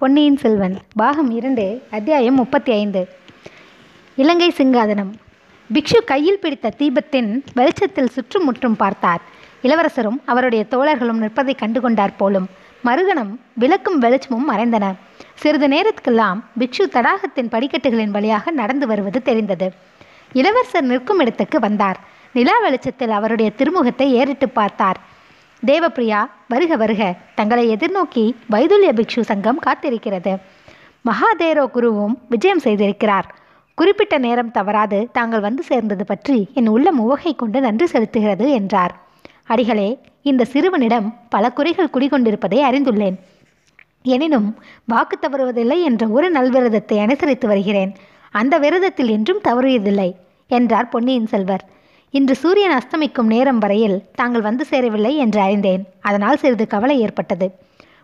பொன்னியின் செல்வன் பாகம் இரண்டு அத்தியாயம் முப்பத்தி ஐந்து இலங்கை சிங்காதனம். பிக்ஷு கையில் பிடித்த தீபத்தின் வெளிச்சத்தில் சுற்றுமுற்றும் பார்த்தார். இளவரசரும் அவருடைய தோழர்களும் நிற்பதை கண்டுகொண்டார் போலும். மறுகணம் விளக்கும் வெளிச்சமும் மறைந்தன. சிறிது நேரத்துக்கெல்லாம் பிக்ஷு தடாகத்தின் படிக்கட்டுகளின் வழியாக நடந்து வருவது தெரிந்தது. இளவரசர் நிற்கும் இடத்துக்கு வந்தார். நிலா வெளிச்சத்தில் அவருடைய திருமுகத்தை ஏறிட்டு பார்த்தார். தேவப்பிரியா வருக வருக. தங்களை எதிர்நோக்கி வைதுல்ய பிக்ஷு சங்கம் காத்திருக்கிறது. மகாதேரோ குருவும் விஜயம் செய்திருக்கிறார். குறிப்பிட்ட நேரம் தவறாது தாங்கள் வந்து சேர்ந்தது பற்றி என் உள்ளம் உவகை கொண்டு நன்றி செலுத்துகிறது என்றார். அடிகளே இந்த சிறுவனிடம் பல குறைகள் குடிகொண்டிருப்பதை அறிந்துள்ளேன். எனினும் வாக்கு தவறுவதில்லை என்ற ஒரு நல்விரதத்தை அனுசரித்து வருகிறேன். அந்த விரதத்தில் என்றும் தவறியதில்லை என்றார் பொன்னியின் செல்வர். இன்று சூரியன் அஸ்தமிக்கும் நேரம் வரையில் தாங்கள் வந்து சேரவில்லை என்று அறிந்தேன். அதனால் சிறிது கவலை ஏற்பட்டது.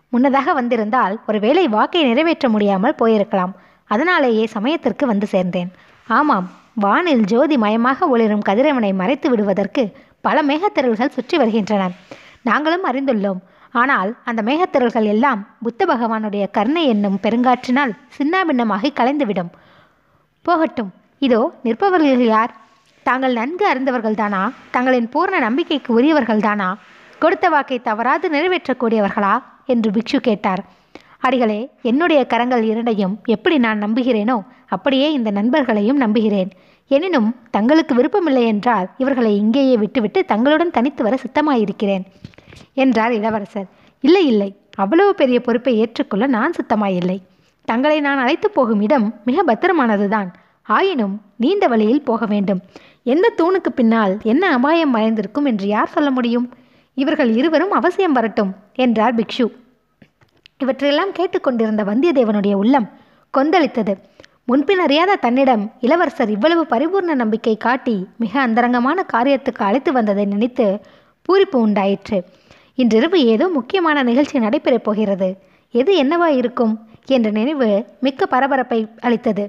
முன்னதாக வந்திருந்தால் ஒருவேளை வாக்கை நிறைவேற்ற முடியாமல் போயிருக்கலாம். அதனாலேயே சமயத்திற்கு வந்து சேர்ந்தேன். ஆமாம் வானில் ஜோதி மயமாக ஒளிரும் கதிரவனை மறைத்து விடுவதற்கு பல மேகத்திரல்கள் சுற்றி வருகின்றன. நாங்களும் அறிந்துள்ளோம். ஆனால் அந்த மேகத்திரல்கள் எல்லாம் புத்த பகவானுடைய கருணை என்னும் பெருங்காற்றினால் சின்னாபின்னமாகி கலைந்துவிடும். போகட்டும் இதோ நிற்பவர்கள் யார்? தாங்கள் நன்கு அறிந்தவர்கள்தானா? தங்களின் பூர்ண நம்பிக்கைக்கு உரியவர்கள்தானா? கொடுத்த வாக்கை தவறாது நிறைவேற்றக்கூடியவர்களா? என்று பிக்ஷு கேட்டார். அடிகளே என்னுடைய கரங்கள் இரண்டையும் எப்படி நான் நம்புகிறேனோ அப்படியே இந்த நண்பர்களையும் நம்புகிறேன். எனினும் தங்களுக்கு விருப்பமில்லை என்றால் இவர்களை இங்கேயே விட்டுவிட்டு தங்களுடன் தனித்து வர சித்தமாயிருக்கிறேன் என்றார் இளவரசர். இல்லை இல்லை அவ்வளவு பெரிய பொறுப்பை ஏற்றுக்கொள்ள நான் சித்தமாயில்லை. தங்களை நான் அழைத்து போகும் இடம் மிக பத்திரமானதுதான். ஆயினும் நீண்ட வழியில் போக வேண்டும். எந்த தூணுக்கு பின்னால் என்ன அபாயம் மறைந்திருக்கும் என்று யார் சொல்ல முடியும்? இவர்கள் இருவரும் அவசியம் வரட்டும் என்றார் பிக்ஷு. இவற்றையெல்லாம் கேட்டுக்கொண்டிருந்த வந்தியத்தேவனுடைய உள்ளம் கொந்தளித்தது. முன்பின் அறியாத தன்னிடம் இளவரசர் இவ்வளவு பரிபூர்ண நம்பிக்கை காட்டி மிக அந்தரங்கமான காரியத்துக்கு அழைத்து வந்ததை நினைத்து பூரிப்பு உண்டாயிற்று. இன்றிரவு ஏதோ முக்கியமான நிகழ்ச்சி நடைபெறப் போகிறது. எது என்னவா இருக்கும் என்ற நினைவு மிக்க பரபரப்பை அளித்தது.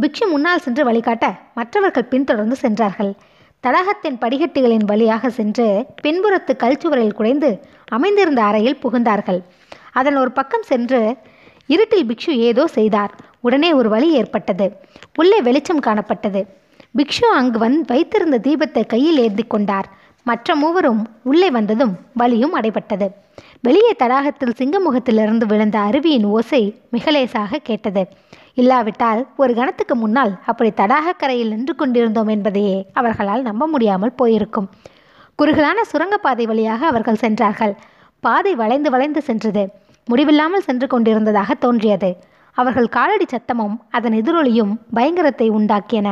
பிக்ஷு முன்னால் சென்று வழிகாட்ட மற்றவர்கள் பின்தொடர்ந்து சென்றார்கள். தடாகத்தின் படிகட்டுகளின் வழியாக சென்று பின்புறத்து கல்சுவரில் குடைந்து அமைந்திருந்த அறையில் புகுந்தார்கள். அதன் ஒரு பக்கம் சென்று இருட்டில் பிக்ஷு ஏதோ செய்தார். உடனே ஒரு வழி ஏற்பட்டது. உள்ளே வெளிச்சம் காணப்பட்டது. பிக்ஷு அங்கு வந் வைத்திருந்த தீபத்தை கையில் ஏந்தி கொண்டார். மற்ற மூவரும் உள்ளே வந்ததும் வழியும் அடைபட்டது. வெளியே தடாகத்தில் சிங்கமுகத்திலிருந்து விழுந்த அருவியின் ஓசை மிகலேசாக கேட்டது. இல்லாவிட்டால் ஒரு கணத்துக்கு முன்னால் அப்படி தடாகக்கரையில் நின்று கொண்டிருந்தோம் என்பதையே அவர்களால் நம்ப முடியாமல் போயிருக்கும். குறுகலான சுரங்கப்பாதை வழியாக அவர்கள் சென்றார்கள். பாதை வளைந்து வளைந்து சென்றது. முடிவில்லாமல் சென்று கொண்டிருந்ததாக தோன்றியது. அவர்கள் காலடி சத்தமும் அதன் எதிரொலியும் பயங்கரத்தை உண்டாக்கியன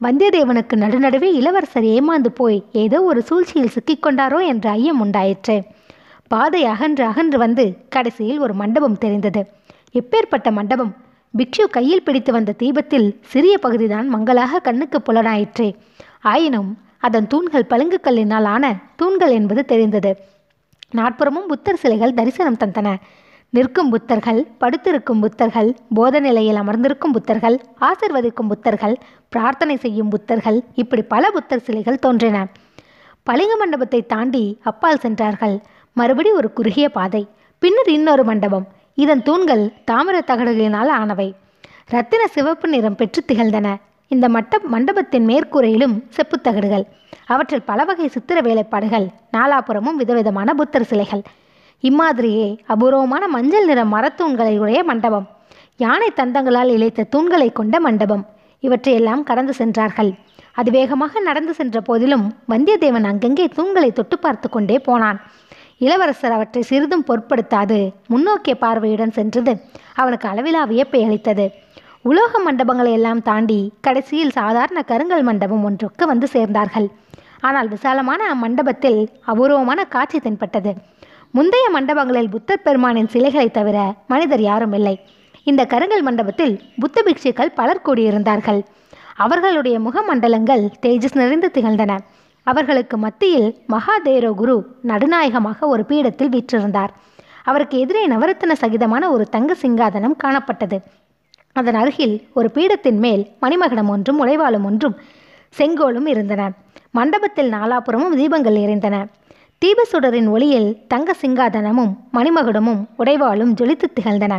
வந்தியத்தேவனுக்கு நடுநடுவே இளவரசர் ஏமாந்து போய் ஏதோ ஒரு சூழ்ச்சியில் சிக்கிக்கொண்டாரோ என்ற ஐயம் உண்டாயிற்று. பாதை அகன்று அகன்று வந்து கடைசியில் ஒரு மண்டபம் தெரிந்தது. எப்பேற்பட்ட மண்டபம்? பிக்ஷு கையில் பிடித்து வந்த தீபத்தில் சிறிய பகுதிதான் மங்களாக கண்ணுக்கு புலனாயிற்றே. ஆயினும் அதன் தூண்கள் பளிங்கு கல்லினால் ஆன தூண்கள் என்பது தெரிந்தது. நாட்புறமும் புத்தர் சிலைகள் தரிசனம் தந்தன. நிற்கும் புத்தர்கள் படுத்திருக்கும் புத்தர்கள் போத நிலையில் அமர்ந்திருக்கும் புத்தர்கள் ஆசிர்வதிக்கும் புத்தர்கள் பிரார்த்தனை செய்யும் புத்தர்கள் இப்படி பல புத்தர் சிலைகள் தோன்றின. பளிங்கு மண்டபத்தை தாண்டி அப்பால் சென்றார்கள். மறுபடி ஒரு குறுகிய பாதை பின்னர் இன்னொரு மண்டபம் இதன் தூண்கள் தாமிர தகடுகளினால் ஆனவை. இரத்தின சிவப்பு நிறம் பெற்று திகழ்ந்தன. இந்த மட்ட மண்டபத்தின் மேற்கூரையிலும் செப்புத்தகடுகள் அவற்றில் பல வகை சித்திர வேலைப்பாடுகள் நாலாபுறமும் விதவிதமான புத்தர் சிலைகள். இம்மாதிரியே அபூர்வமான மஞ்சள் நிற மரத்தூண்களை உடைய மண்டபம். யானை தந்தங்களால் இழைத்த தூண்களை கொண்ட மண்டபம். இவற்றையெல்லாம் கடந்து சென்றார்கள். அதிவேகமாக நடந்து சென்ற போதிலும் வந்தியத்தேவன் அங்கங்கே தூண்களை தொட்டு பார்த்து கொண்டே போனான். இளவரசர் அவற்றை சிறிதும் பொருட்படுத்தாது. முன்னோக்கிய பார்வையுடன் சென்றது அவனுக்கு அளவிலா வியப்பை அளித்தது. உலோக மண்டபங்களை எல்லாம் தாண்டி கடைசியில் சாதாரண கருங்கல் மண்டபம் ஒன்றுக்கு வந்து சேர்ந்தார்கள். ஆனால் விசாலமான அம்மண்டபத்தில் அபூர்வமான காட்சி தென்பட்டது. முந்தைய மண்டபங்களில் புத்தர் பெருமானின் சிலைகளை தவிர மனிதர் யாரும் இல்லை. இந்த கருங்கல் மண்டபத்தில் புத்த பிக்ஷுக்கள் பலர் கூடியிருந்தார்கள். அவர்களுடைய முகமண்டலங்கள் தேஜஸ் நிறைந்து திகழ்ந்தன. அவர்களுக்கு மத்தியில் மகாதேரோ குரு நடுநாயகமாக ஒரு பீடத்தில் வீற்றிருந்தார். அவருக்கு எதிரே நவரத்தின சகிதமான ஒரு தங்க சிங்காதனம் காணப்பட்டது. அதன் அருகில் ஒரு பீடத்தின் மேல் மணிமகடம் ஒன்றும் உழைவாளும் ஒன்றும் செங்கோலும் இருந்தன. மண்டபத்தில் நாலாபுரமும் தீபங்கள் எரிந்தன. தீபசுடரின் ஒளியில் தங்க சிங்காதனமும் மணிமகுடமும் உடைவாளும் ஜொலித்து திகழ்ந்தன.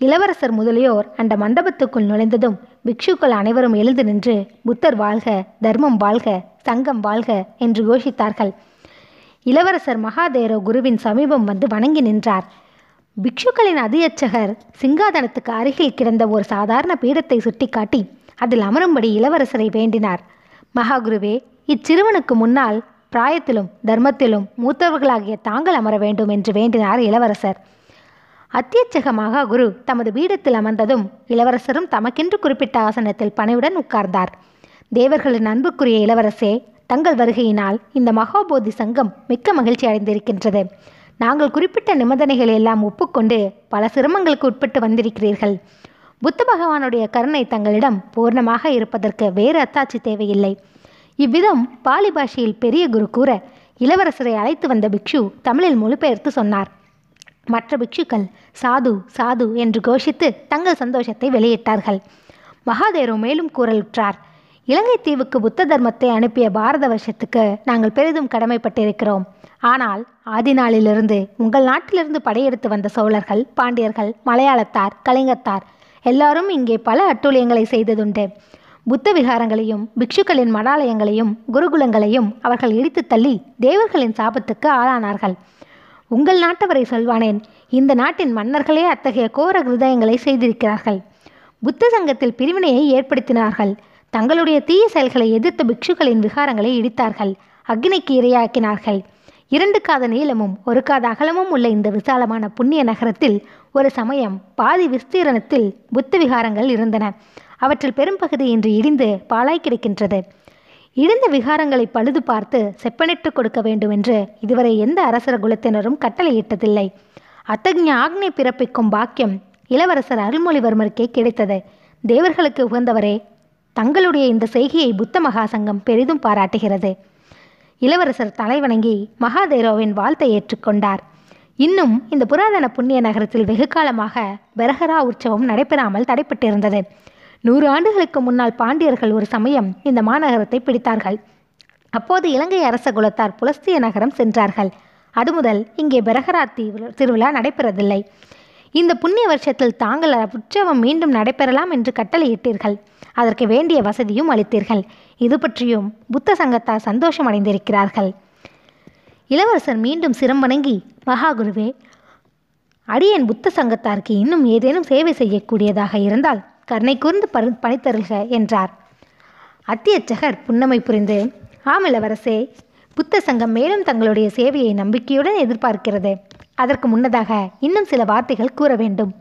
இளவரசர் முதலியோர் அந்த மண்டபத்துக்குள் நுழைந்ததும் பிக்ஷுக்கள் அனைவரும் எழுந்து நின்று புத்தர் வாழ்க தர்மம் வாழ்க சங்கம் வாழ்க என்று கோஷித்தார்கள் இளவரசர் மகாதேரோ குருவின் சமீபம் வந்து வணங்கி நின்றார். பிக்ஷுக்களின் அதியச்சகர் சிங்காதனத்துக்கு அருகில் கிடந்த ஒரு சாதாரண பீடத்தை சுட்டிக்காட்டி அதில் அமரும்படி இளவரசரை வேண்டினார். மகாகுருவே இச்சிறுவனுக்கு முன்னால் பிராயத்திலும் தர்மத்திலும் மூத்தவர்களாகிய தாங்கள் அமர வேண்டும் என்று வேண்டினார் இளவரசர். அத்தியட்சக மகாகுரு தமது பீடத்தில் அமர்ந்ததும் இளவரசரும் தமக்கென்று குறிப்பிட்ட ஆசனத்தில் பணிவுடன் உட்கார்ந்தார். தேவர்களின் அன்புக்குரிய இளவரசே தங்கள் வருகையினால் இந்த மகாபோதி சங்கம் மிக்க மகிழ்ச்சி அடைந்திருக்கின்றது. நாங்கள் குறிப்பிட்ட நிபந்தனைகளை எல்லாம் ஒப்புக்கொண்டு பல சிரமங்களுக்கு உட்பட்டு வந்திருக்கிறீர்கள். புத்த பகவானுடைய கருணை தங்களிடம் பூர்ணமாக இருப்பதற்கு வேறு அத்தாட்சி தேவையில்லை. இவ்விதம் பாலி பாஷையில் பெரிய குரு கூற இளவரசரை அழைத்து வந்த பிக்ஷு தமிழில் மொழிபெயர்த்து சொன்னார். மற்ற பிக்ஷுக்கள் சாது சாது என்று கோஷித்து தங்கள் சந்தோஷத்தை வெளியிட்டார்கள். மகாதேரோ மேலும் கூறலுற்றார் இலங்கை தீவுக்கு புத்த தர்மத்தை அனுப்பிய பாரத வருஷத்துக்கு நாங்கள் பெரிதும் கடமைப்பட்டிருக்கிறோம். ஆனால் ஆதி நாளிலிருந்து உங்கள் நாட்டிலிருந்து படையெடுத்து வந்த சோழர்கள் பாண்டியர்கள் மலையாளத்தார் கலிங்கத்தார் எல்லாரும் இங்கே பல அட்டூழியங்களை செய்ததுண்டு. புத்த விகாரங்களையும் பிக்ஷுக்களின் மடாலயங்களையும் குருகுலங்களையும் அவர்கள் இடித்து தள்ளி தேவர்களின் சாபத்துக்கு ஆளானார்கள். உங்கள் நாட்டவரை சொல்வானேன். இந்த நாட்டின் மன்னர்களே அத்தகைய கோர ஹிருதயங்களை செய்திருக்கிறார்கள். புத்த சங்கத்தில் பிரிவினையை ஏற்படுத்தினார்கள். தங்களுடைய தீய செயல்களை எதிர்த்த பிக்ஷுக்களின் விகாரங்களை இடித்தார்கள். அக்னிக்கு இரையாக்கினார்கள். இரண்டு காத நீளமும் ஒரு காத அகலமும் உள்ள இந்த விசாலமான புண்ணிய நகரத்தில் ஒரு சமயம் பாதி விஸ்தீரணத்தில் புத்த விகாரங்கள் இருந்தன. அவற்றில் பெரும்பகுதி இன்று இடிந்து பாலாய் கிடக்கின்றது. இடிந்த விகாரங்களை பழுது பார்த்து செப்பனிட்டு கொடுக்க வேண்டும் என்று இதுவரை எந்த அரசர குலத்தினரும் கட்டளையிட்டதில்லை. அத்தகைய ஆக்னை பிறப்பிக்கும் பாக்கியம் இளவரசர் அருள்மொழிவர்மருக்கே கிடைத்தது. தேவர்களுக்கு உகந்தவரே தங்களுடைய இந்த செய்கையை புத்த மகாசங்கம் பெரிதும் பாராட்டுகிறது. இளவரசர் தலைவணங்கி மகாதேரோவின் வாழ்த்தை ஏற்றுக்கொண்டார் இன்னும் இந்த புராதன புண்ணிய நகரத்தில் வெகு காலமாக பெரஹரா உற்சவம் நடைபெறாமல் தடைப்பட்டிருந்தது. நூறு ஆண்டுகளுக்கு முன்னால் பாண்டியர்கள் ஒரு சமயம் இந்த மாநகரத்தை பிடித்தார்கள். அப்போது இலங்கை அரச குலத்தார் புலஸ்திய நகரம் சென்றார்கள். அது முதல் இங்கே பெரஹரா திருவிழா நடைபெறதில்லை இந்த புண்ணிய வருஷத்தில் தாங்கள் உற்சவம் மீண்டும் நடைபெறலாம் என்று கட்டளையிட்டீர்கள். அதற்கு வேண்டிய வசதியும் அளித்தீர்கள். இது பற்றியும் புத்த சங்கத்தார் சந்தோஷம் அடைந்திருக்கிறார்கள். இளவரசர் மீண்டும் சிரம்பணங்கி மகாகுருவே அடியன் புத்த சங்கத்தாருக்கு இன்னும் ஏதேனும் சேவை செய்யக்கூடியதாக இருந்தால் கருணை கூர்ந்து பரு பணித்தருள்க என்றார். அத்தியட்சகர் புன்னமை புரிந்து ஆம் இளவரசே புத்த சங்கம் மேலும் தங்களுடைய சேவையை நம்பிக்கையுடன் எதிர்பார்க்கிறது. அதற்கு முன்னதாக இன்னும் சில வார்த்தைகள் கூற வேண்டும்.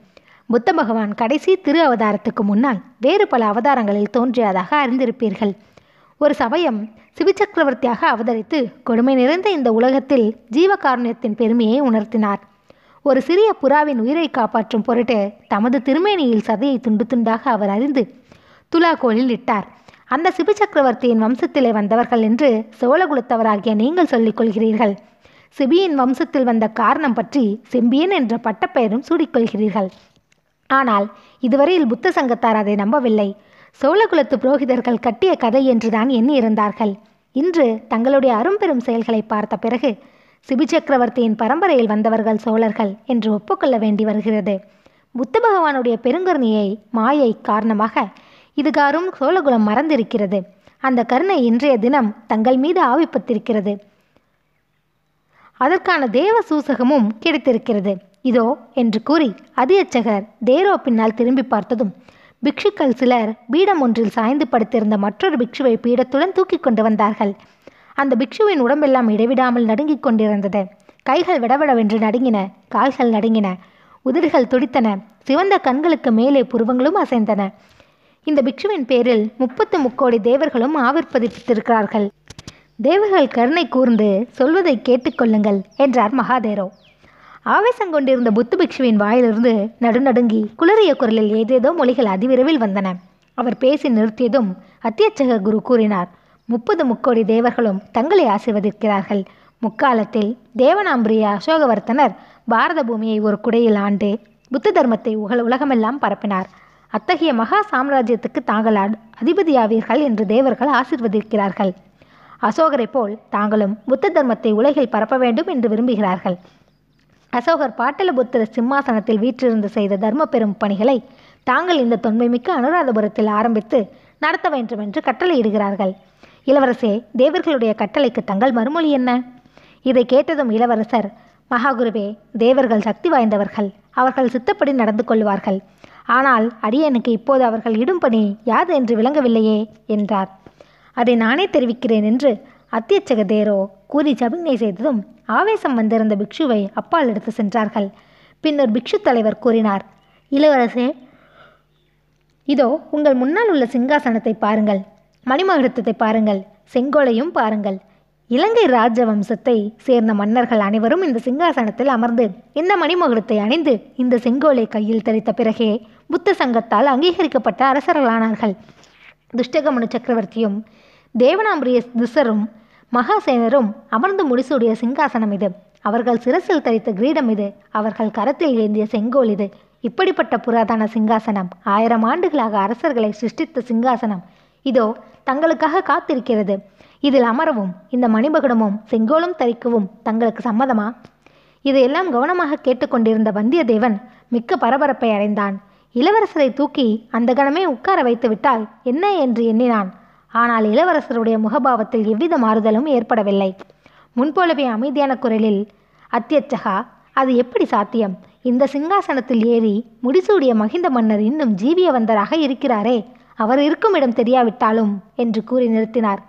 புத்த பகவான் கடைசி திரு அவதாரத்துக்கு முன்னால் வேறு பல அவதாரங்களில் தோன்றியதாக அறிந்திருப்பீர்கள். ஒரு சமயம் சிவச்சக்கரவர்த்தியாக அவதரித்து கொடுமை நிறைந்த இந்த உலகத்தில் ஜீவகாருண்யத்தின் பெருமையை உணர்த்தினார். ஒரு சிறிய புறாவின் உயிரை காப்பாற்றும் பொருட்டு தமது திருமேனியில் சதையை துண்டு துண்டாக அவர் அறிந்து துலாக்கோலில் இட்டார். அந்த சிபிச்சக்கரவர்த்தியின் வம்சத்திலே வந்தவர்கள் என்று சோழகுலத்தவராகிய நீங்கள் சொல்லிக் கொள்கிறீர்கள். சிபியின் வம்சத்தில் வந்த காரணம் பற்றி செம்பியன் என்ற பட்டப்பெயரும் சூடிக்கொள்கிறீர்கள் ஆனால் இதுவரையில் புத்த சங்கத்தார் அதை நம்பவில்லை. சோழகுலத்து புரோகிதர்கள் கட்டிய கதை என்றுதான் எண்ணி இருந்தார்கள் இன்று தங்களுடைய அரும்பெரும் செயல்களை பார்த்த பிறகு சிபி சக்கரவர்த்தியின் பரம்பரையில் வந்தவர்கள் சோழர்கள் என்று ஒப்புக்கொள்ள வேண்டி வருகிறது. புத்த பகவானுடைய பெருங்கருணையை மாயை காரணமாக இதுகாரும் சோழகுலம் மறந்திருக்கிறது. அந்த கருணை இன்றைய தினம் தங்கள் மீது ஆவிப்பத்திருக்கிறது. அதற்கான தேவ சூசகமும் கிடைத்திருக்கிறது. இதோ என்று கூறி அதியச்சகர் தேரோ பின்னால் திரும்பி பார்த்ததும் பிக்ஷுக்கள் சிலர் பீடம் ஒன்றில் சாய்ந்து படுத்திருந்த மற்றொரு பிக்ஷுவை பீடத்துடன் தூக்கி கொண்டு வந்தார்கள். அந்த பிக்ஷுவின் உடம்பெல்லாம் இடைவிடாமல் நடுங்கிக் கொண்டிருந்தது. கைகள் விடவிடவென்று நடுங்கின கால்கள் நடுங்கின. உதடுகள் துடித்தன. சிவந்த கண்களுக்கு மேலே புருவங்களும் அசைந்தன. இந்த பிக்ஷுவின் பேரில் முப்பத்து முக்கோடி தேவர்களும் ஆவிர்ப்பதித்திருக்கிறார்கள் தேவர்கள் கருணை கூர்ந்து சொல்வதை கேட்டுக்கொள்ளுங்கள் என்றார் மகாதேரோ. ஆவேசம் கொண்டிருந்த புத்து பிக்ஷுவின் வாயிலிருந்து நடுநடுங்கி குளறிய குரலில் ஏதேதோ மொழிகள் அதிவிரைவில் வந்தன. அவர் பேசி நிறுத்தியதும் அத்தியட்சக குரு கூறினார் முப்பது முக்கோடி தேவர்களும் தங்களை ஆசிர்வதிக்கிறார்கள். முக்காலத்தில் தேவனாம்பிரிய அசோகவர்த்தனர் பாரத பூமியை ஒரு குடையில் ஆண்டு புத்த தர்மத்தை உகழ் உலகமெல்லாம் பரப்பினார். அத்தகைய மகா சாம்ராஜ்யத்துக்கு தாங்கள் அதிபதியாவீர்கள் என்று தேவர்கள் ஆசிர்வதிக்கிறார்கள். அசோகரைப் போல் தாங்களும் புத்த தர்மத்தை உலகில் பரப்ப வேண்டும் என்று விரும்புகிறார்கள். அசோகர் பாட்டலபுத்திர சிம்மாசனத்தில் வீற்றிருந்து செய்த தர்ம பெரும் பணிகளை தாங்கள் இந்த தொன்மைமிக்க அனுராதபுரத்தில் ஆரம்பித்து நடத்த வேண்டும் என்று கட்டளையிடுகிறார்கள். இளவரசே தேவர்களுடைய கட்டளைக்கு தங்கள் மறுமொழி என்ன? இதை கேட்டதும் இளவரசர் மகாகுருவே தேவர்கள் சக்தி வாய்ந்தவர்கள். அவர்கள் சித்தப்படி நடந்து கொள்வார்கள். ஆனால் அடியனுக்கு இப்போது அவர்கள் இடும் பணி யாது என்று விளங்கவில்லையே? என்றார். அதை நானே தெரிவிக்கிறேன் என்று அத்தியட்சக தேரோ கூறி சபிங்கை செய்ததும் ஆவேசம் வந்திருந்த பிக்ஷுவை அப்பால் எடுத்து சென்றார்கள். பின்னர் பிக்ஷு தலைவர் கூறினார் இளவரசே இதோ உங்கள் முன்னால் உள்ள சிங்காசனத்தை பாருங்கள். மணிமகுடத்தை பாருங்கள் செங்கோலையும் பாருங்கள். இலங்கை ராஜவம்சத்தை சேர்ந்த மன்னர்கள் அனைவரும் இந்த சிங்காசனத்தில் அமர்ந்து இந்த மணிமகுடத்தை அணிந்து இந்த செங்கோலை கையில் தெளித்த பிறகே புத்த சங்கத்தால் அங்கீகரிக்கப்பட்ட அரசர்களானார்கள். துஷ்டகமனு சக்கரவர்த்தியும் தேவனாம்பிரிய திசரும் மகாசேனரும் அமர்ந்து முடிசூடிய சிங்காசனம் இது. அவர்கள் சிரசில் தரித்த கிரீடம் இது. அவர்கள் கரத்தில் ஏந்திய செங்கோல் இது. இப்படிப்பட்ட புராதன சிங்காசனம் ஆயிரம் ஆண்டுகளாக அரசர்களை சிருஷ்டித்த சிங்காசனம். இதோ தங்களுக்காக காத்திருக்கிறது. இதில் அமரவும் இந்த மணிபகுடமும் செங்கோலும் தரிக்கவும் தங்களுக்கு சம்மதமா? இதையெல்லாம் கவனமாக கேட்டுக்கொண்டிருந்த வந்தியத்தேவன் மிக்க பரபரப்பை அடைந்தான். இளவரசரை தூக்கி அந்த கணமே உட்கார வைத்து விட்டால் என்ன என்று எண்ணினான். ஆனால் இளவரசருடைய முகபாவத்தில் எவ்வித மாறுதலும் ஏற்படவில்லை. முன்போலவே அமைதியான குரலில் அத்தியட்சகா அது எப்படி சாத்தியம்? இந்த சிங்காசனத்தில் ஏறி முடிசூடிய மகிந்த மன்னர் இன்னும் ஜீவியவந்தராக இருக்கிறாரே. அவர் இருக்கும் இடம் தெரியாவிட்டாலும் என்று கூறி நிறுத்தினார்.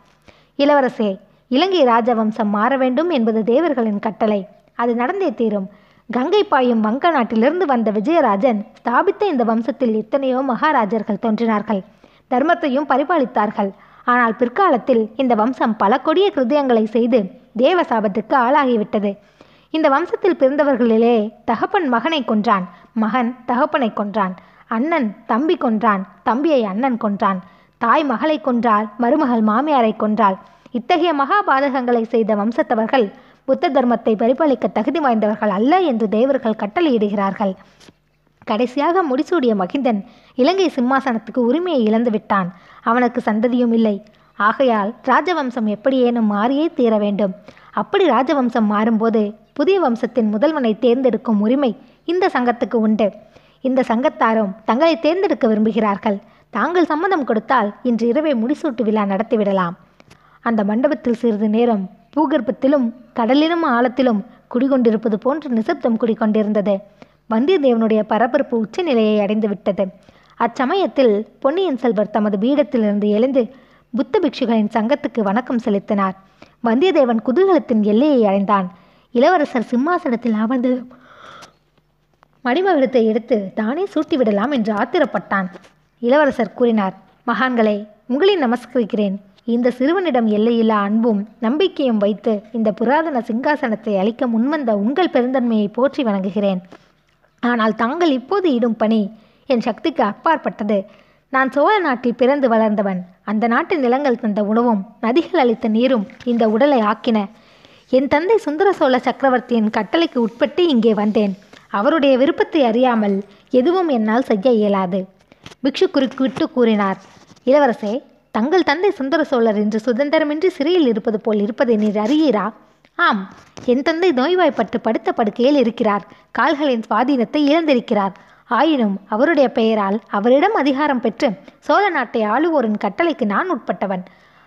இளவரசே இலங்கை ராஜவம்சம் மாற வேண்டும் என்பது தேவர்களின் கட்டளை. அது நடந்தே தீரும். கங்கை பாயும் வங்க நாட்டிலிருந்து வந்த விஜயராஜன் ஸ்தாபித்த இந்த வம்சத்தில் எத்தனையோ மகாராஜர்கள் தோன்றினார்கள். தர்மத்தையும் பரிபாலித்தார்கள். ஆனால் பிற்காலத்தில் இந்த வம்சம் பல கொடிய கிருதயங்களை செய்து தேவ சாபத்துக்கு ஆளாகிவிட்டது. இந்த வம்சத்தில் பிறந்தவர்களிலே தகப்பன் மகனை கொன்றான். மகன் தகப்பனை கொன்றான். அண்ணன் தம்பி கொன்றான் தம்பியை அண்ணன் கொன்றான் தாய் மகளை கொன்றால் மருமகள் மாமியாரை கொன்றாள். இத்தகைய மகாபாதகங்களை செய்த வம்சத்தவர்கள் புத்த தர்மத்தை பரிபாலிக்க தகுதி வாய்ந்தவர்கள் அல்ல என்று தேவர்கள் கட்டளையிடுகிறார்கள். கடைசியாக முடிசூடிய மகிந்தன் இலங்கை சிம்மாசனத்துக்கு உரிமையை இழந்து விட்டான். அவனுக்கு சந்ததியும் இல்லை. ஆகையால் ராஜவம்சம் எப்படியேனும் மாறியே தீர வேண்டும். அப்படி ராஜவம்சம் மாறும்போது புதிய வம்சத்தின் முதல்வனை தேர்ந்தெடுக்கும் உரிமை இந்த சங்கத்துக்கு உண்டு. இந்த சங்கத்தாரும் தங்களை தேர்ந்தெடுக்க விரும்புகிறார்கள். தாங்கள் சம்மதம் கொடுத்தால் இன்று இரவே முடிசூட்டு விழா நடத்திவிடலாம் அந்த மண்டபத்தில் சிறிது நேரம் பூகர்ப்பத்திலும் கடலிலும் ஆழத்திலும் குடிகொண்டிருப்பது போன்று நிசப்தம் குடிகொண்டிருந்தது. வந்தியத்தேவனுடைய பரபரப்பு உச்சநிலையை அடைந்து விட்டது. அச்சமயத்தில் பொன்னியின் செல்வர் தமது பீடத்திலிருந்து எழுந்து புத்த பிக்ஷுகளின் சங்கத்துக்கு வணக்கம் செலுத்தினார். வந்தியத்தேவன் குதூகலத்தின் எல்லையை அடைந்தான். இளவரசர் சிம்மாசனத்தில் அமர்ந்து மடிமகுடத்தை எடுத்து தானே சூட்டிவிடலாம் என்று ஆத்திரப்பட்டான். இளவரசர் கூறினார் மகான்களை உங்களை நமஸ்கரிக்கிறேன். இந்த சிறுவனிடம் எல்லையில்லா அன்பும் நம்பிக்கையும் வைத்து இந்த புராதன சிங்காசனத்தை அளிக்க முன்வந்த உங்கள் பெருந்தன்மையை போற்றி வணங்குகிறேன். ஆனால் தாங்கள் இப்போது இடும் பணி என் சக்திக்கு அப்பாற்பட்டது. நான் சோழ நாட்டில் பிறந்து வளர்ந்தவன். அந்த நாட்டு நிலங்கள் தந்த உணவும் நதிகள் அளித்த நீரும் இந்த உடலை ஆக்கின. என் தந்தை சுந்தர சோழ சக்கரவர்த்தியின் கட்டளைக்கு உட்பட்டு இங்கே வந்தேன். அவருடைய விருப்பத்தை அறியாமல் எதுவும் என்னால் செய்ய இயலாது. பிக்ஷு குறுக்கிட்டு கூறினார் இளவரசே தங்கள் தந்தை சுந்தர சோழர் இன்று சுதந்திரமின்றி சிறையில் இருப்பது போல் இருப்பதை நீர் அறியீரா? ஆம் என் தந்தை நோய்வாய்ப்பட்டு படுத்த படுக்கையில் இருக்கிறார். கால்களின் சுவாதீனத்தை இழந்திருக்கிறார். ஆயினும் அவருடைய பெயரால் அவரிடம் அதிகாரம் பெற்று சோழ நாட்டை ஆளுவோரின் கட்டளைக்கு நான் உட்பட்டவன்.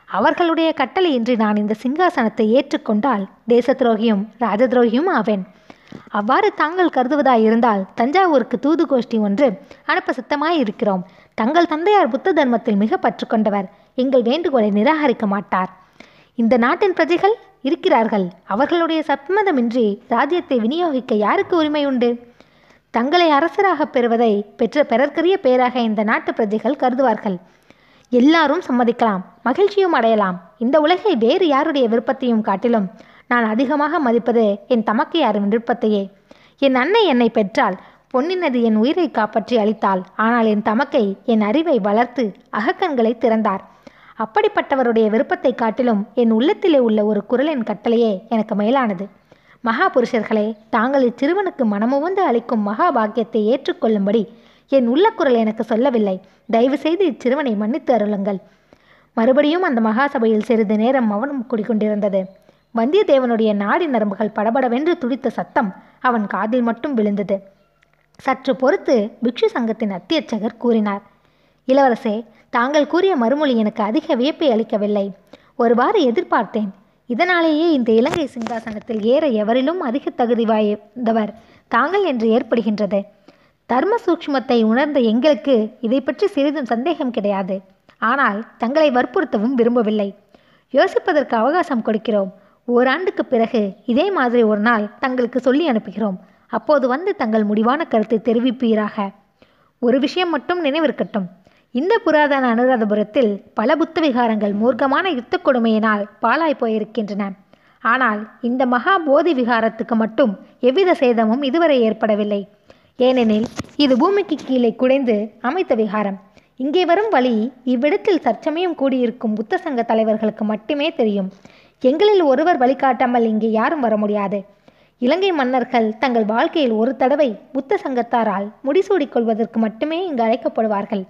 அவர்களுடைய கட்டளையின்றி நான் இந்த சிங்காசனத்தை ஏற்றுக்கொண்டால் தேச துரோகியும் ராஜ துரோகியும் ஆவேன். அவ்வாறு தாங்கள் கருதுவதாய் இருந்தால் தஞ்சாவூருக்கு தூது கோஷ்டி ஒன்று அனுப்ப சித்தமாய் இருக்கிறோம். தங்கள் தந்தையார் புத்த தர்மத்தில் மிக பற்று கொண்டவர். எங்கள் வேண்டுகோளை நிராகரிக்க மாட்டார். இந்த நாட்டின் பிரஜைகள் இருக்கிறார்கள். அவர்களுடைய சத்மதமின்றி ராஜ்யத்தை விநியோகிக்க யாருக்கு உரிமை உண்டு? தங்களை அரசராக பெறுவதை பெற்ற பெறற்கரிய பேராக இந்த நாட்டு பிரஜைகள் கருதுவார்கள். எல்லாரும் சம்மதிக்கலாம் மகிழ்ச்சியும் அடையலாம். இந்த உலகில் வேறு யாருடைய விருப்பத்தையும் காட்டிலும் நான் அதிகமாக மதிப்பது என் தமக்கையாரின் விருப்பத்தையே. என் அன்னை என்னை பெற்றால் பொன்னினது என் உயிரை காப்பாற்றி அளித்தாள். ஆனால் என் தமக்கை என் அறிவை வளர்த்து அகக்கண்களை திறந்தார். அப்படிப்பட்டவருடைய விருப்பத்தை காட்டிலும் என் உள்ளத்திலே உள்ள ஒரு குரலின் கட்டளையே எனக்கு மேலானது. மகாபுருஷர்களே தாங்கள் இச்சிறுவனுக்கு மனமுவந்து அளிக்கும் மகாபாக்கியத்தை ஏற்றுக்கொள்ளும்படி என் உள்ள குரல் எனக்கு சொல்லவில்லை. தயவு செய்து இச்சிறுவனை மன்னித்து அருளுங்கள். மறுபடியும் அந்த மகாசபையில் சிறிது நேரம் மௌனம் குடிக்கொண்டிருந்தது வந்தியத்தேவனுடைய நாடி நரம்புகள் படபடவென்று துடித்த சத்தம் அவன் காதில் மட்டும் விழுந்தது. சற்று பொறுத்து பிக்ஷு சங்கத்தின் அத்தியட்சகர் கூறினார் இளவரசே தாங்கள் கூறிய மறுமொழி எனக்கு அதிக வியப்பை அளிக்கவில்லை. ஒருவாறு எதிர்பார்த்தேன். இதனாலேயே இந்த இலங்கை சிங்காசனத்தில் ஏற எவரிலும் அதிக தகுதி வாய்ந்தவர் தாங்கள் என்று ஏற்படுகின்றது. தர்ம சூக்ஷ்மத்தை உணர்ந்த எங்களுக்கு இதை பற்றி சிறிதும் சந்தேகம் கிடையாது. ஆனால் தங்களை வற்புறுத்தவும் விரும்பவில்லை. யோசிப்பதற்கு அவகாசம் கொடுக்கிறோம். ஓராண்டுக்கு பிறகு இதே மாதிரி ஒரு நாள் தங்களுக்கு சொல்லி அனுப்புகிறோம். அப்போது வந்து தங்கள் முடிவான கருத்தை தெரிவிப்பீராக. ஒரு விஷயம் மட்டும் நினைவிருக்கட்டும். இந்த புராதன அனுராதபுரத்தில் பல புத்த விகாரங்கள் மூர்க்கமான யுத்த கொடுமையினால் பாழாய் போயிருக்கின்றன. ஆனால் இந்த மகா போதி விகாரத்துக்கு மட்டும் எவ்வித சேதமும் இதுவரை ஏற்படவில்லை. ஏனெனில் இது பூமிக்கு கீழே குடைந்து அமைத்த விகாரம். இங்கே வரும் வழி இவ்விடத்தில் சர்ச்சமையும் கூடியிருக்கும் புத்த சங்க தலைவர்களுக்கு மட்டுமே தெரியும். எங்களில் ஒருவர் வழிகாட்டாமல் இங்கே யாரும் வர முடியாது. இலங்கை மன்னர்கள் தங்கள் வாழ்க்கையில் ஒரு தடவை புத்த சங்கத்தாரால் முடிசூடிக் கொள்வதற்கு மட்டுமே இங்கு அழைக்கப்படுவார்கள்.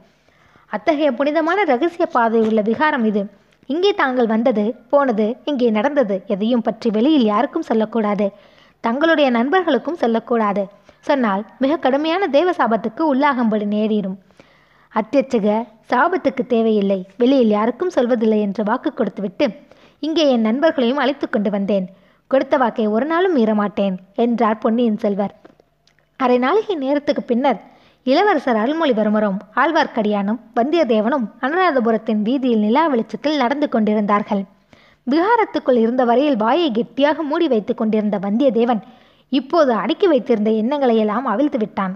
அத்தகைய புனிதமான ரகசிய பாதை உள்ள விகாரம் இது. இங்கே தாங்கள் வந்தது போனது இங்கே நடந்தது எதையும் பற்றி வெளியில் யாருக்கும் சொல்லக்கூடாது. தங்களுடைய நண்பர்களுக்கும் சொல்லக்கூடாது. சொன்னால் மிக கடுமையான தேவ சாபத்துக்கு உள்ளாகும்படி நேரிடும். அத்தியட்சக சாபத்துக்கு தேவையில்லை வெளியில் யாருக்கும் சொல்வதில்லை என்று வாக்கு கொடுத்துவிட்டு இங்கே என் நண்பர்களையும் அழைத்து கொண்டு வந்தேன். கொடுத்த வாக்கை ஒரு நாளும் மீறமாட்டேன் என்றார் பொன்னியின் செல்வர். அரை நாளிகை நேரத்துக்கு பின்னர் இளவரசர் அருள்மொழிவர்மரும் ஆழ்வார்க்கடியானும் வந்தியத்தேவனும் அனுராதபுரத்தின் வீதியில் நிலா வெளிச்சத்தில் நடந்து கொண்டிருந்தார்கள். விகாரத்துக்குள் இருந்த வரையில் வாயை கெட்டியாக மூடி வைத்துக் கொண்டிருந்த வந்தியத்தேவன் இப்போது அடக்கி வைத்திருந்த எண்ணங்களை எல்லாம் அவிழ்த்து விட்டான்.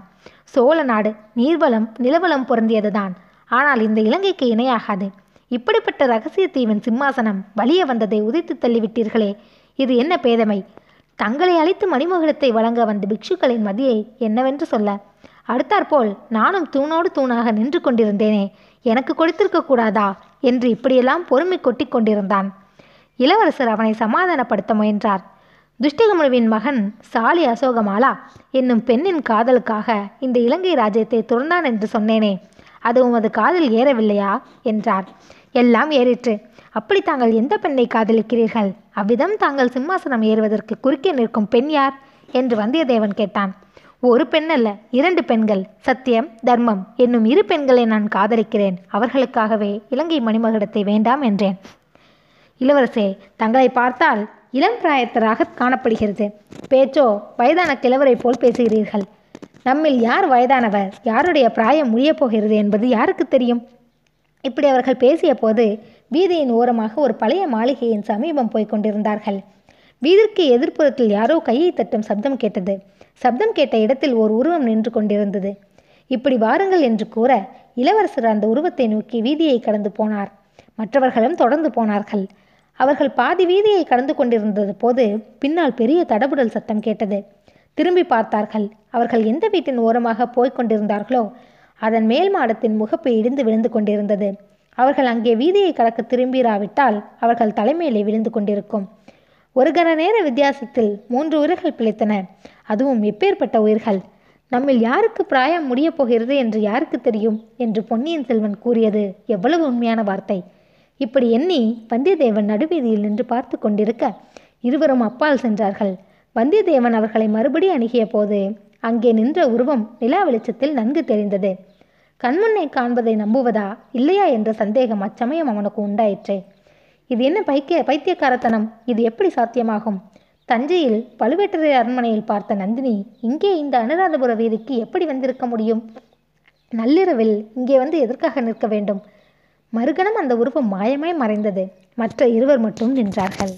சோழ நாடு நீர்வளம் நிலவளம் பொருந்தியதுதான். ஆனால் இந்த இலங்கைக்கு இணையாகாது. இப்படிப்பட்ட ரகசிய தீவின் சிம்மாசனம் வலிய வந்ததை உதைத்து தள்ளிவிட்டீர்களே. இது என்ன பேதமை? தங்களை அழைத்து மணிமகுடத்தை வழங்க வந்த பிக்ஷுக்களின் மதியை என்னவென்று சொல்ல? அடுத்தாற்போல் நானும் தூணோடு தூணாக நின்று கொண்டிருந்தேனே. எனக்கு கொடுத்திருக்க கூடாதா? என்று இப்படியெல்லாம் பொறுமை கொட்டி கொண்டிருந்தான். இளவரசர் அவனை சமாதானப்படுத்த முயன்றார். துஷ்டகமுழுவின் மகன் சாலி அசோகமாலா என்னும் பெண்ணின் காதலுக்காக இந்த இலங்கை ராஜ்யத்தை துறந்தான் என்று சொன்னேனே. அது உமது காதில் ஏறவில்லையா? என்றார். எல்லாம் ஏறிற்று. அப்படி தாங்கள் எந்த பெண்ணை காதலிக்கிறீர்கள்? அவ்விதம் தாங்கள் சிம்மாசனம் ஏறுவதற்கு குறுக்கே நிற்கும் பெண் யார்? என்று வந்தியத்தேவன் கேட்டான். ஒரு பெண் அல்ல இரண்டு பெண்கள். சத்தியம் தர்மம். என்னும் இரு பெண்களை நான் காதலிக்கிறேன். அவர்களுக்காகவே இலங்கை மணிமகுடத்தை வேண்டாம் என்றேன். இளவரசே தங்களை பார்த்தால் இளம் பிராயத்தராக காணப்படுகிறது. பேச்சோ வயதான கிழவரை போல் பேசுகிறீர்கள். நம்மில் யார் வயதானவர்? யாருடைய பிராயம் முடியப் போகிறது என்பது யாருக்கு தெரியும்? இப்படி அவர்கள் பேசிய போது வீதியின் ஓரமாக ஒரு பழைய மாளிகையின் சமீபம் போய்க் கொண்டிருந்தார்கள். வீதிற்கு எதிர்ப்புறத்தில் யாரோ கையை தட்டும் சப்தம் கேட்டது. சப்தம் கேட்ட இடத்தில் ஒரு உருவம் நின்று கொண்டிருந்தது. இப்படி வாருங்கள் என்று கூற இளவரசர் அந்த உருவத்தை நோக்கி வீதியை கடந்து போனார். மற்றவர்களும் தொடர்ந்து போனார்கள். அவர்கள் பாதி வீதியை கடந்து கொண்டிருந்தது போது பின்னால் பெரிய தடபுடல் சத்தம் கேட்டது. திரும்பி பார்த்தார்கள். அவர்கள் எந்த வீட்டின் ஓரமாக போய்க் கொண்டிருந்தார்களோ அதன் மேல் மாடத்தின் முகப்பு இடிந்து விழுந்து கொண்டிருந்தது. அவர்கள் அங்கே வீதியை கடக்க திரும்பிராவிட்டால் அவர்கள் தலைமையிலே விழுந்து கொண்டிருக்கும். ஒரு கண நேர வித்தியாசத்தில் மூன்று உயிர்கள் பிழைத்தன. அதுவும் எப்பேற்பட்ட உயிர்கள்? நம்மில் யாருக்கு பிராயம் முடியப் போகிறது என்று யாருக்கு தெரியும்? என்று பொன்னியின் செல்வன் கூறியது எவ்வளவு உண்மையான வார்த்தை. இப்படி எண்ணி வந்தியத்தேவன் நடுவீதியில் நின்று பார்த்து கொண்டிருக்க இருவரும் அப்பால் சென்றார்கள். வந்தியத்தேவன் அவர்களை மறுபடி அணுகிய போது அங்கே நின்ற உருவம் நிலா வெளிச்சத்தில் நன்கு தெரிந்தது. கண்முன்னே காண்பதை நம்புவதா இல்லையா என்ற சந்தேகம் அச்சமயம் அவனுக்கு உண்டாயிற்றே. இது என்ன பைத்திய பைத்தியக்காரத்தனம்? இது எப்படி சாத்தியமாகும்? தஞ்சையில் பழுவேட்டரையர் அரண்மனையில் பார்த்த நந்தினி இங்கே இந்த அனுராதபுர வீதிக்கு எப்படி வந்திருக்க முடியும்? நள்ளிரவில் இங்கே வந்து எதற்காக நிற்க வேண்டும்? மறுகணம் அந்த உருவம் மாயமாய் மறைந்தது. மற்ற இருவர் மட்டும் நின்றார்கள்.